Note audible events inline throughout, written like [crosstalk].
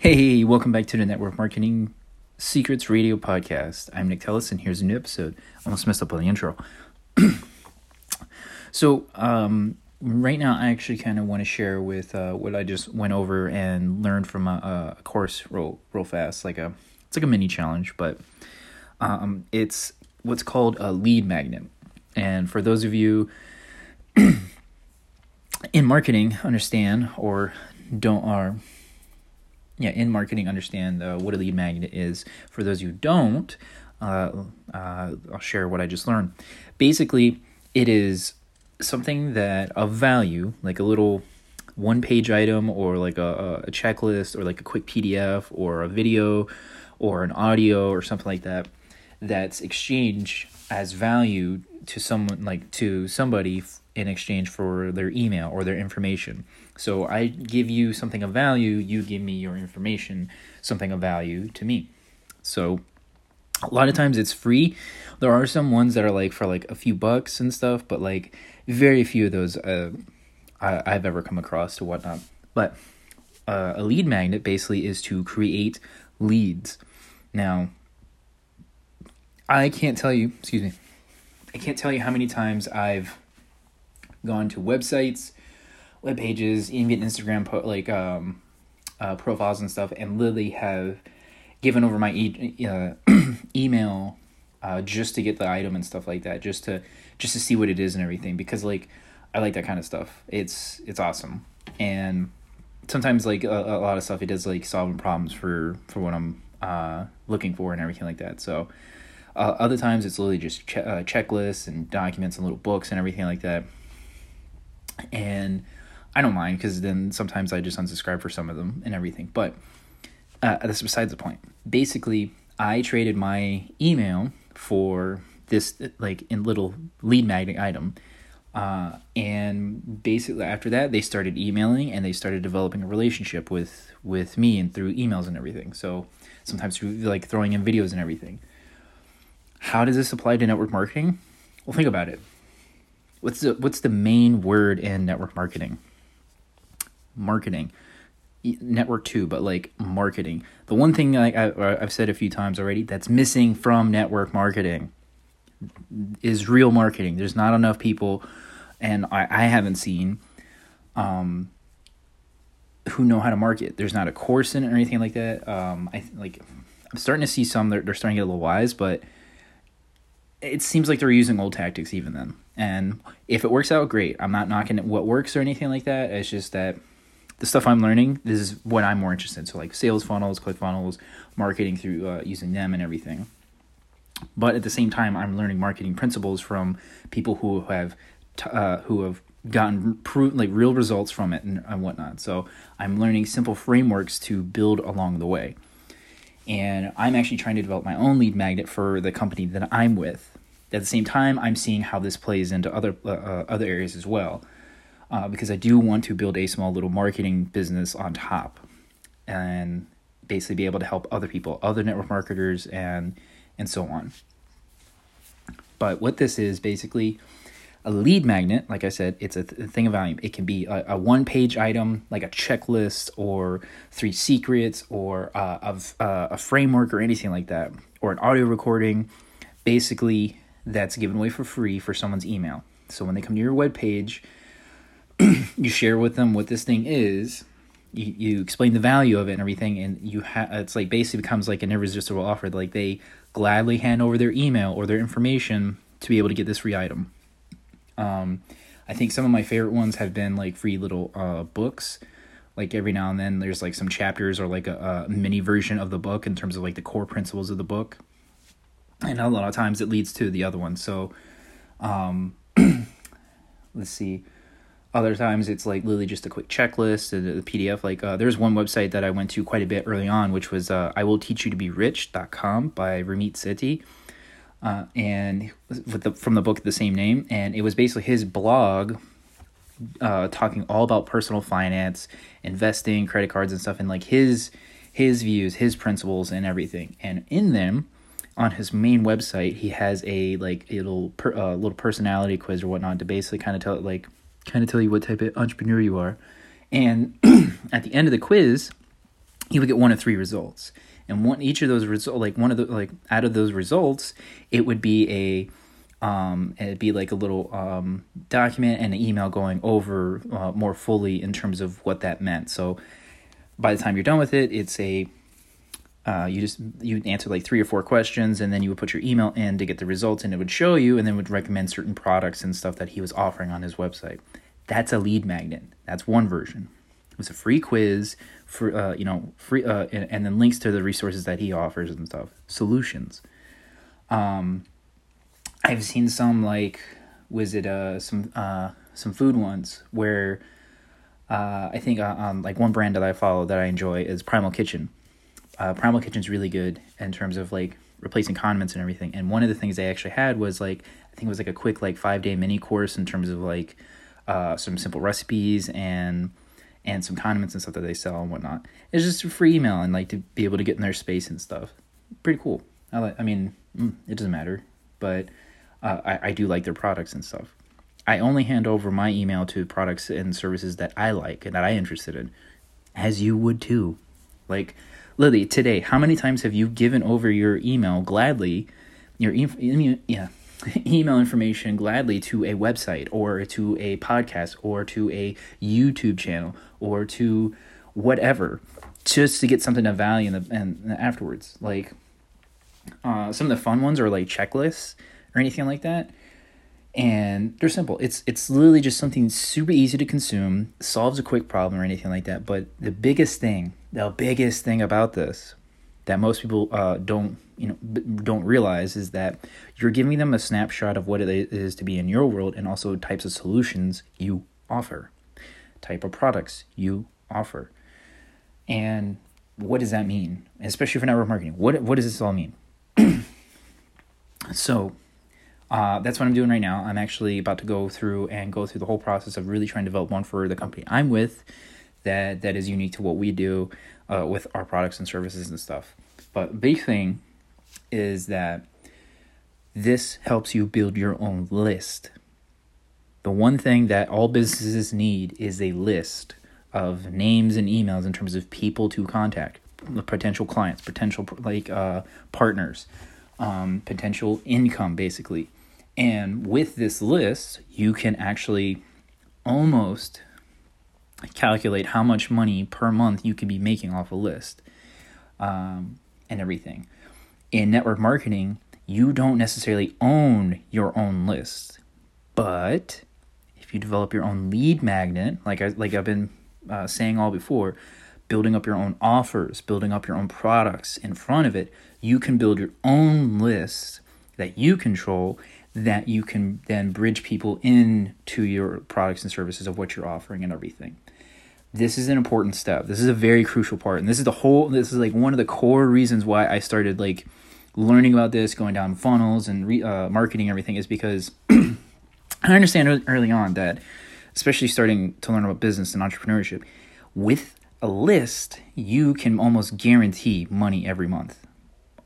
Hey, welcome back to the Network Marketing Secrets Radio Podcast. I'm Nick Tellis, and here's a new episode. Almost messed up on the intro. [clears throat] so, um, right now, I actually kind of want to share with uh, what I just went over and learned from a, a course real, real fast. Like a, it's like a mini challenge, but um, it's what's called a lead magnet. And for those of you [clears throat] in marketing, understand or don't are yeah, in marketing, understand uh, what a lead magnet is. For those who don't, uh, uh, I'll share what I just learned. Basically, it is something that of value, like a little one page item or like a, a checklist or like a quick PDF or a video or an audio or something like that, that's exchanged as value to someone like to somebody in exchange for their email or their information. So I give you something of value, you give me your information, something of value to me. So a lot of times it's free. There are some ones that are like for like a few bucks and stuff, but like very few of those uh, I, I've ever come across to whatnot. But uh, a lead magnet basically is to create leads. Now, I can't tell you, excuse me, I can't tell you how many times I've gone to websites, web pages, even Instagram po- like um, uh, profiles and stuff, and literally have given over my e- uh, [clears throat] email uh, just to get the item and stuff like that, just to just to see what it is and everything, because like I like that kind of stuff. It's it's awesome, and sometimes like a, a lot of stuff it does like solving problems for for what I'm uh, looking for and everything like that. So. Uh, other times it's literally just che- uh, checklists and documents and little books and everything like that and I don't mind because then sometimes I just unsubscribe for some of them and everything. But uh, that's besides the point. Basically, I traded my email for this like in little lead magnet item. Uh, and basically after that they started emailing and they started developing a relationship with with me and through emails and everything so sometimes like throwing in videos and everything how does this apply to network marketing well think about it what's the what's the main word in network marketing? Marketing, network too, but like marketing. The one thing I, I I've said a few times already that's missing from network marketing is real marketing. There's not enough people, and I I haven't seen, um, who know how to market. There's not a course in it or anything like that. Um, I like I'm starting to see some they're they're starting to get a little wise, but it seems like they're using old tactics even then. And if it works out, great. I'm not knocking what works or anything like that. It's just that the stuff I'm learning, this is what I'm more interested in. So like sales funnels, click funnels, marketing through uh, using them and everything. But at the same time, I'm learning marketing principles from people who have t- uh, who have gotten pro- like real results from it and, and whatnot. So I'm learning simple frameworks to build along the way. And I'm actually trying to develop my own lead magnet for the company that I'm with at the same time, I'm seeing how this plays into other uh, uh, other areas as well, uh, because I do want to build a small little marketing business on top, and basically be able to help other people, other network marketers, and and so on. But what this is basically a lead magnet, like I said, it's a, th- a thing of value. It can be a, a, one page item, like a checklist or three secrets or uh, of, uh, a framework or anything like that, or an audio recording. Basically, that's given away for free for someone's email. So when they come to your web page, [clears throat] you share with them what this thing is. You, you explain the value of it and everything, and you have it's like basically becomes like an irresistible offer. Like they gladly hand over their email or their information to be able to get this free item. Um, I think some of my favorite ones have been like free little uh, books. Like every now and then, there's like some chapters or like a, a mini version of the book in terms of like the core principles of the book and a lot of times it leads to the other one. So, um, [clears throat] let's see. Other times it's like literally just a quick checklist and the PDF. Like uh, there's one website that I went to quite a bit early on, which was uh, I will teach you to be rich.com by Ramit Sethi. Uh, and with the, from the book the same name, and it was basically his blog uh, talking all about personal finance, investing, credit cards, and stuff, and like his his views, his principles, and everything. And in them, on his main website, he has a like little per, uh, little personality quiz or whatnot to basically kind of tell it like kind of tell you what type of entrepreneur you are. And [clears throat] at the end of the quiz, he would get one of three results and one each of those results like one of the like out of those results it would be a um, it'd be like a little um, document and an email going over uh, more fully in terms of what that meant so by the time you're done with it it's a uh, you just you answer like three or four questions and then you would put your email in to get the results and it would show you and then would recommend certain products and stuff that he was offering on his website. That's a lead magnet. That's one version. It was a free quiz for uh, you know free uh, and, and then links to the resources that he offers and stuff. Solutions. Um i've seen some like was it uh some uh some food ones where uh i think uh, um like one brand that i follow that i enjoy is primal kitchen uh, Primal Kitchen's really good in terms of like replacing condiments and everything. And one of the things they actually had was like I think it was like a quick like five day mini course in terms of like uh, some simple recipes and and some condiments and stuff that they sell and whatnot. It's just a free email and like to be able to get in their space and stuff. Pretty cool. I like. I mean, mm, it doesn't matter, but uh, I I do like their products and stuff. I only hand over my email to products and services that I like and that I interested in, as you would too. Like Lily, today, how many times have you given over your email gladly, your e- yeah, [laughs] email information gladly to a website or to a podcast or to a YouTube channel or to whatever, just to get something of value in the and afterwards? Like, uh, some of the fun ones are like checklists or anything like that and they're simple. It's it's literally just something super easy to consume, solves a quick problem or anything like that. But the biggest thing the biggest thing about this that most people uh, don't you know don't realize is that you're giving them a snapshot of what it is to be in your world and also types of solutions you offer type of products you offer. And what does that mean? Especially for network marketing. What what does this all mean? [clears throat] So uh, that's what I'm doing right now. I'm actually about to go through and go through the whole process of really trying to develop one for the company I'm with that that is unique to what we do uh, with our products and services and stuff. But the big thing is that this helps you build your own list. The one thing that all businesses need is a list of names and emails in terms of people to contact, potential clients, potential like uh, partners, um, potential income, basically. And with this list, you can actually almost calculate how much money per month you could be making off a list um, and everything. In network marketing, you don't necessarily own your own list, but if you develop your own lead magnet, like I like I've been uh, saying all before, building up your own offers, building up your own products in front of it, you can build your own list that you control that you can then bridge people into your products and services of what you're offering and everything this is an important step. This is a very crucial part. And this is the whole this is like one of the core reasons why I started like learning about this, going down funnels and re, uh, marketing everything is because [clears throat] I understand early on that especially starting to learn about business and entrepreneurship with a list, you can almost guarantee money every month.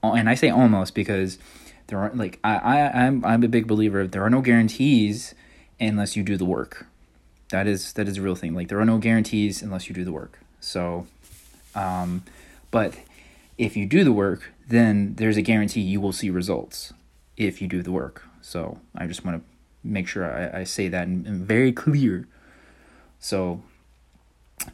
And I say almost because there are like I, I I'm I'm a big believer of there are no guarantees unless you do the work that is that is a real thing. Like there are no guarantees unless you do the work. So, um, but if you do the work, then there's a guarantee you will see results if you do the work. So I just want to make sure I, I say that and, and very clear. So,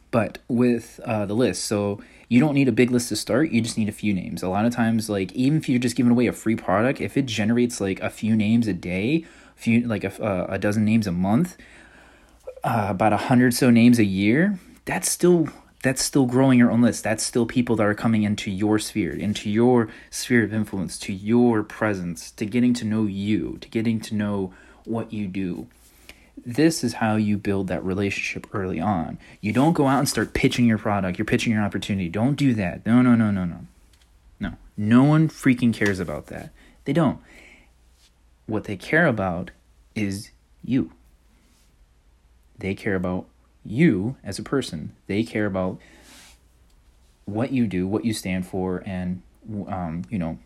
but with uh, the list, so you don't need a big list to start. You just need a few names. A lot of times, like even if you're just giving away a free product, if it generates like a few names a day, few like a, uh, a dozen names a month, uh, about a hundred so names a year, that's still that's still growing your own list. That's still people that are coming into your sphere, into your sphere of influence, to your presence, to getting to know you, to getting to know what you do. This is how you build that relationship early on. You don't go out and start pitching your product, you're pitching your opportunity. Don't do that. No, no, no, no, no. No. No one freaking cares about that. They don't. What they care about is you. They care about you as a person. They care about what you do, what you stand for, and um, you know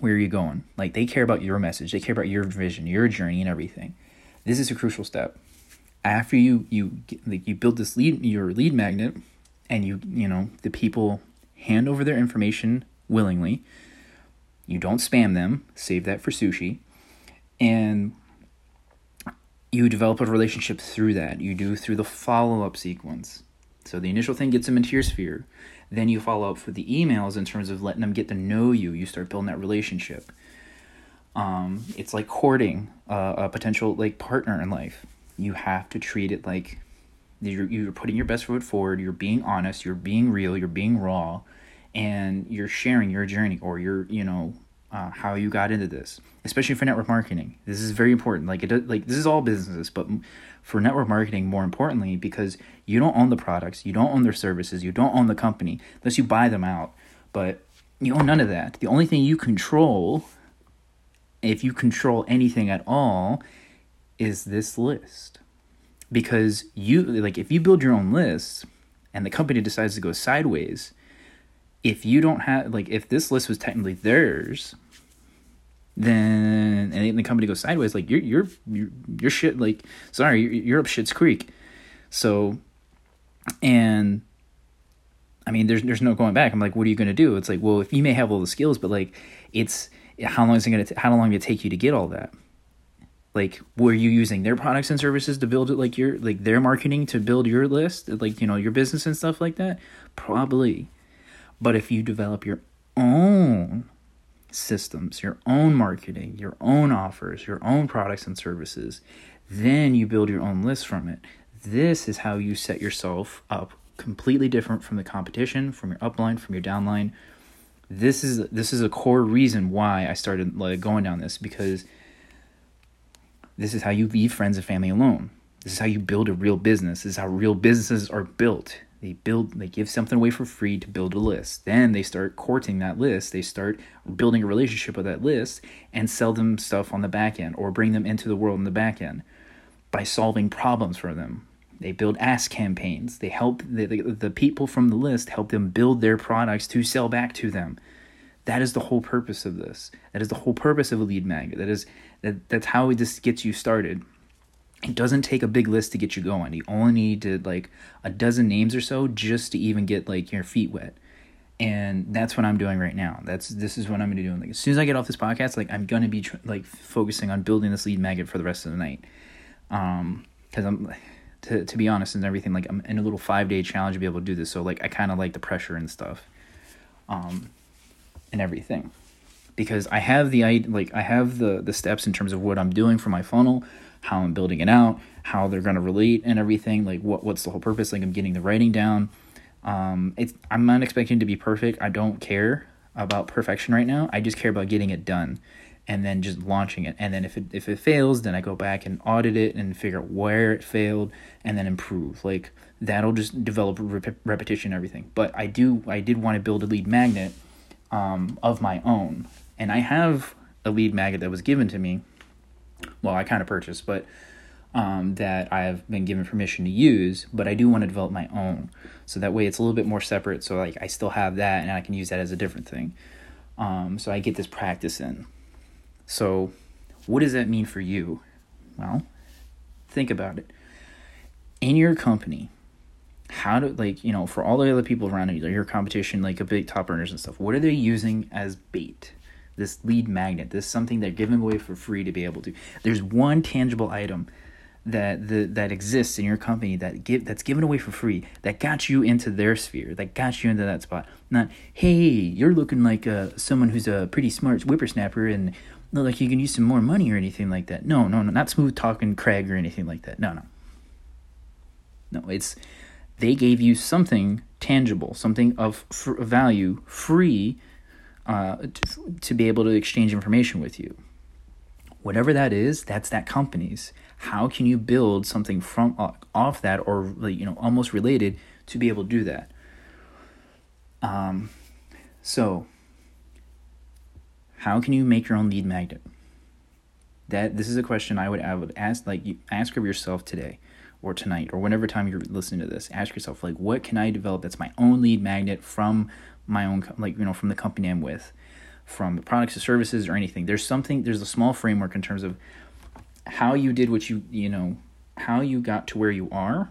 where are you're going. Like they care about your message. They care about your vision, your journey, and everything. This is a crucial step. After you you get, like you build this lead your lead magnet, and you you know the people hand over their information willingly. You don't spam them, save that for sushi. And you develop a relationship through that. You do through the follow up sequence. So the initial thing gets them into your sphere. Then you follow up with the emails in terms of letting them get to know you. You start building that relationship. Um, it's like courting a, a potential like partner in life. You have to treat it like you're, you're putting your best foot forward. You're being honest. You're being real. You're being raw, and you're sharing your journey or your you know uh, how you got into this, especially for network marketing. This is very important. Like it, like this is all businesses, but for network marketing, more importantly, because you don't own the products, you don't own their services, you don't own the company unless you buy them out. But you own none of that. The only thing you control, if you control anything at all, is this list. Because you like if you build your own list and the company decides to go sideways, if you don't have like if this list was technically theirs then and the company goes sideways like you're you're you're, you're shit like sorry you're, you're up shit's creek. So and i mean there's there's no going back. I'm like what are you going to do? It's like well if you may have all the skills but like it's how long is it going to how long did it take you to get all that? Like were you using their products and services to build it like your like their marketing to build your list like you know your business and stuff like that? Probably but if you develop your own systems, your own marketing, your own offers, your own products and services, then you build your own list from it. This is how you set yourself up completely different from the competition, from your upline, from your downline. This is this is a core reason why I started like going down this because this is how you leave friends and family alone. This is how you build a real business. This is how real businesses are built. They build, they give something away for free to build a list. Then they start courting that list. They start building a relationship with that list and sell them stuff on the back end or bring them into the world in the back end by solving problems for them. They build ask campaigns. They help the, the, the people from the list help them build their products to sell back to them. That is the whole purpose of this. That is the whole purpose of a lead magnet. That is that that's how this gets you started it doesn't take a big list to get you going. You only need to like a dozen names or so just to even get like your feet wet. And that's what I'm doing right now. That's this is what I'm gonna do. Like as soon as I get off this podcast, like I'm gonna be tr- like focusing on building this lead magnet for the rest of the night. Um, because I'm to to be honest and everything like I'm in a little five day challenge to be able to do this. So like I kind of like the pressure and stuff, um, and everything, because I have the I like I have the the steps in terms of what I'm doing for my funnel how I'm building it out, how they're going to relate and everything. Like what what's the whole purpose? Like I'm getting the writing down. Um, it's I'm not expecting to be perfect. I don't care about perfection right now. I just care about getting it done and then just launching it. And then if it if it fails, then I go back and audit it and figure out where it failed and then improve. Like that'll just develop rep- repetition everything. But I do I did want to build a lead magnet um, of my own, and I have a lead magnet that was given to me well, I kind of purchased, but um, that I have been given permission to use, but I do want to develop my own. So that way it's a little bit more separate. So like I still have that and I can use that as a different thing. Um, so I get this practice in. So what does that mean for you? Well, think about it. In your company, how do like you know for all the other people around you, your competition, like a big top earners and stuff, what are they using as bait? This lead magnet, this something they're giving away for free to be able to. There's one tangible item that the that exists in your company that give that's given away for free that got you into their sphere that got you into that spot. Not hey you're looking like uh, someone who's a pretty smart whippersnapper and look like you can use some more money or anything like that. No no no not smooth talking craig or anything like that. No no. No it's they gave you something tangible something of value free uh, to, be able to exchange information with you. Whatever that is, that's that company's. How can you build something from uh, off that, or you know, almost related to be able to do that? Um, so how can you make your own lead magnet? That this is a question I would I would ask like you ask of yourself today or tonight or whenever time you're listening to this. Ask yourself like what can I develop that's my own lead magnet from my own like you know from the company I'm with, from the products or services or anything. There's something there's a small framework in terms of how you did what you you know how you got to where you are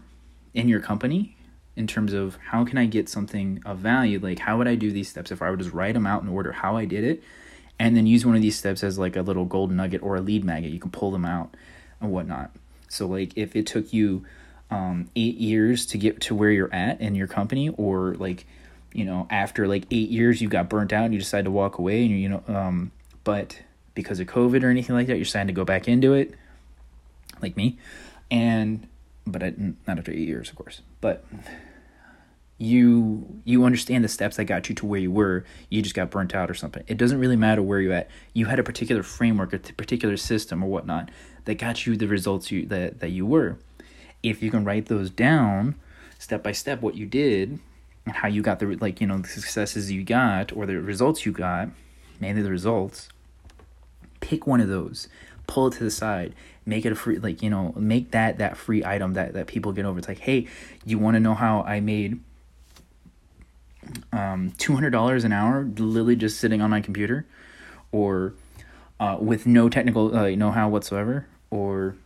in your company in terms of how can I get something of value? Like, how would I do these steps if I would just write them out in order how I did it, and then use one of these steps as like a little gold nugget or a lead magnet? You can pull them out and whatnot. So, like, if it took you um, eight years to get to where you're at in your company, or like, you know, after like eight years you got burnt out and you decide to walk away, and you, you know, um, but because of COVID or anything like that, you're deciding to go back into it, like me, and but I, not after eight years, of course. But you you understand the steps that got you to where you were. You just got burnt out or something. It doesn't really matter where you're at. You had a particular framework, a particular system or whatnot that got you the results you that that you were. If you can write those down step by step, what you did and how you got the like you know the successes you got or the results you got, mainly the results. Pick one of those pull it to the side make it a free like you know make that that free item that that people get over it's like hey you want to know how i made um $200 an hour literally just sitting on my computer or uh, with no technical uh, know-how whatsoever or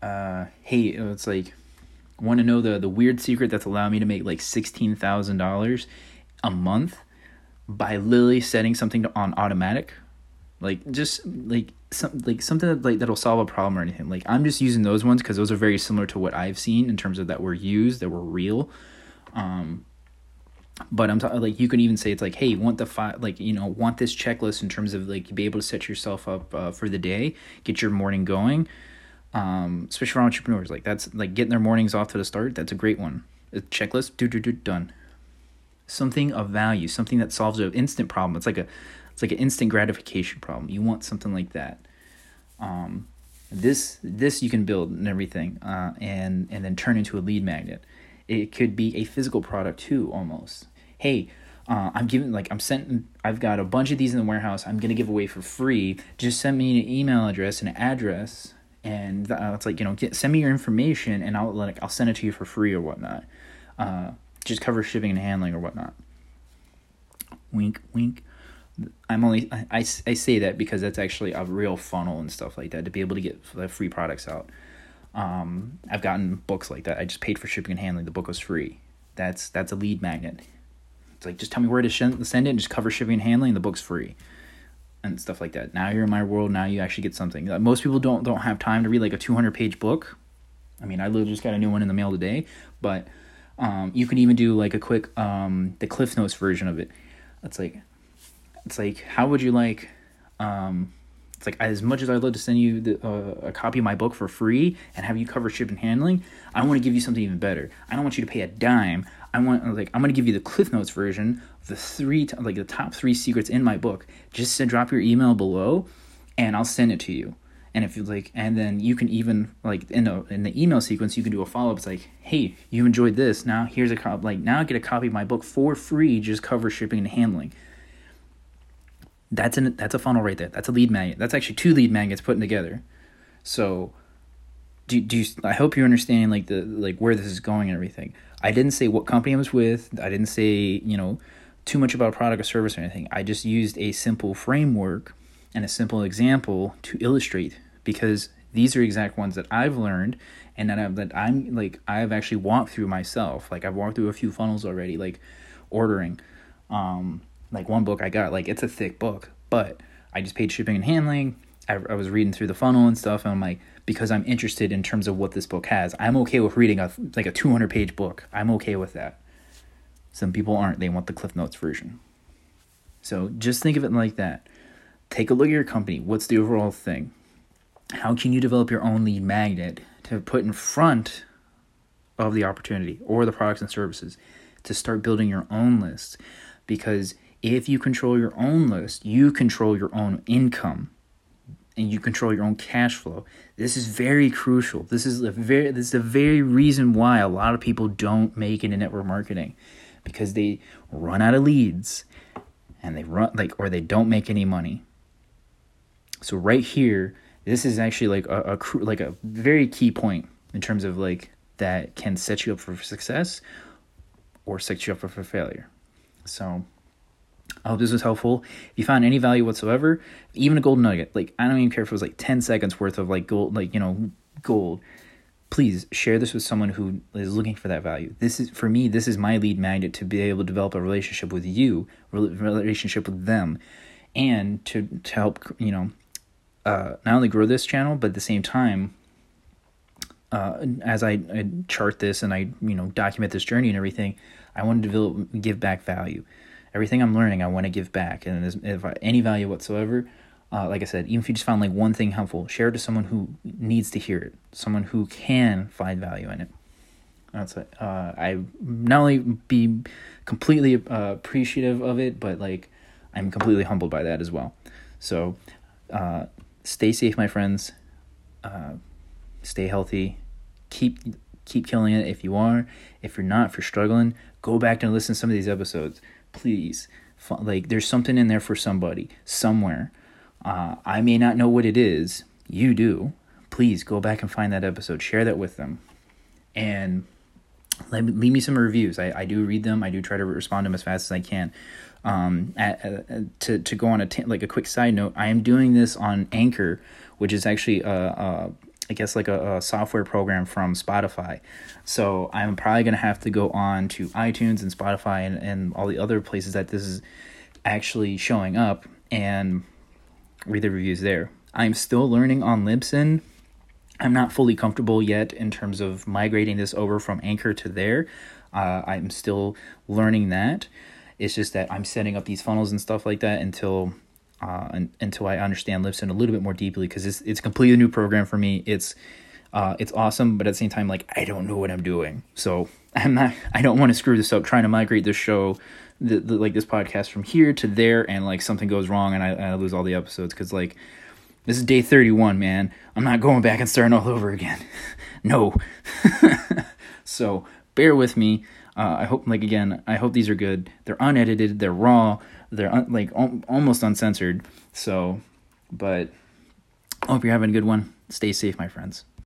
uh, hey it's like want to know the the weird secret that's allowed me to make like $16000 a month by literally setting something to, on automatic like just like some like something that, like that'll solve a problem or anything. Like I'm just using those ones because those are very similar to what I've seen in terms of that were used, that were real. Um, but I'm talking like you can even say it's like, hey, want the fi- like you know want this checklist in terms of like be able to set yourself up uh, for the day, get your morning going. Um, especially for entrepreneurs, like that's like getting their mornings off to the start. That's a great one. A checklist, do do do done. Something of value, something that solves an instant problem. It's like a it's like an instant gratification problem. You want something like that. Um, this this you can build and everything, uh, and and then turn into a lead magnet. It could be a physical product too, almost. Hey, uh, I'm giving like I'm sending. I've got a bunch of these in the warehouse. I'm gonna give away for free. Just send me an email address and an address, and uh, it's like you know, get send me your information, and I'll like I'll send it to you for free or whatnot. Uh, just cover shipping and handling or whatnot. Wink, wink. I'm only I, I, I say that because that's actually a real funnel and stuff like that to be able to get free products out. Um, I've gotten books like that. I just paid for shipping and handling. The book was free. That's that's a lead magnet. It's like just tell me where to send it and just cover shipping and handling. The book's free, and stuff like that. Now you're in my world. Now you actually get something. Most people don't don't have time to read like a 200 page book. I mean, I literally just got a new one in the mail today, but um, you can even do like a quick um, the Cliff Notes version of it. It's like it's like how would you like um it's like as much as I'd love to send you the, uh, a copy of my book for free and have you cover shipping and handling, I want to give you something even better. I don't want you to pay a dime. I want like I'm gonna give you the Cliff Notes version, the three like the top three secrets in my book. Just drop your email below, and I'll send it to you. And if you like, and then you can even like in the in the email sequence, you can do a follow up. It's like, hey, you enjoyed this. Now here's a copy. Like now get a copy of my book for free. Just cover shipping and handling that's an that's a funnel right there. That's a lead magnet. That's actually two lead magnets put together. So do, do you, I hope you're understanding like the like where this is going and everything. I didn't say what company I was with. I didn't say, you know, too much about a product or service or anything. I just used a simple framework and a simple example to illustrate because these are exact ones that I've learned and that, i that I'm like I've actually walked through myself. Like I've walked through a few funnels already, like ordering, um, like one book I got, like it's a thick book, but I just paid shipping and handling. I, I was reading through the funnel and stuff, and I'm like, because I'm interested in terms of what this book has, I'm okay with reading a like a 200 page book. I'm okay with that. Some people aren't. They want the Cliff Notes version. So just think of it like that. Take a look at your company. What's the overall thing? How can you develop your own lead magnet to put in front of the opportunity or the products and services to start building your own list? Because if you control your own list, you control your own income and you control your own cash flow. This is very crucial. This is a very this is the very reason why a lot of people don't make it in network marketing because they run out of leads and they run like or they don't make any money. So right here, this is actually like a, a like a very key point in terms of like that can set you up for success or set you up for failure. So I hope this was helpful. If you found any value whatsoever, even a gold nugget, like I don't even care if it was like 10 seconds worth of like gold, like, you know, gold. please share this with someone who is looking for that value. This is for me. This is my lead magnet to be able to develop a relationship with you, relationship with them, and to to help you know uh, not only grow this channel, but at the same time, uh, as I, I, chart this and I you know document this journey and everything, I want to develop, give back value. Everything I'm learning, I want to give back, and if I, any value whatsoever, uh, like I said, even if you just found like one thing helpful, share it to someone who needs to hear it, someone who can find value in it. That's it. Uh, I not only be completely uh, appreciative of it, but like I'm completely humbled by that as well. So, uh, stay safe, my friends. Uh, stay healthy. Keep keep killing it if you are. If you're not, if you're struggling, go back and listen to some of these episodes, please. Like, there's something in there for somebody somewhere. Uh, I may not know what it is. You do. Please go back and find that episode. Share that with them, and let me, leave me some reviews. I, I do read them. I do try to respond to them as fast as I can. Um, at, at, to to go on a t- like a quick side note, I am doing this on Anchor, which is actually a, a I guess like a, a, software program from Spotify. So I'm probably gonna have to go on to iTunes and Spotify and, and all the other places that this is actually showing up and read the reviews there. I'm still learning on Libsyn. I'm not fully comfortable yet in terms of migrating this over from Anchor to there. Uh, I'm still learning that. It's just that I'm setting up these funnels and stuff like that until uh, until I understand Libsyn a little bit more deeply because it's it's a completely new program for me. It's uh, it's awesome, but at the same time, like I don't know what I'm doing, so [laughs] I'm not. I don't want to screw this up trying to migrate this show, the, the, like this podcast from here to there, and like something goes wrong and I, I lose all the episodes because like this is day 31, man. I'm not going back and starting all over again. [laughs] no. [laughs] so bear with me. Uh, I hope, like again, I hope these are good. They're unedited. They're raw. They're un- like al- almost uncensored. So, but hope you're having a good one. Stay safe, my friends.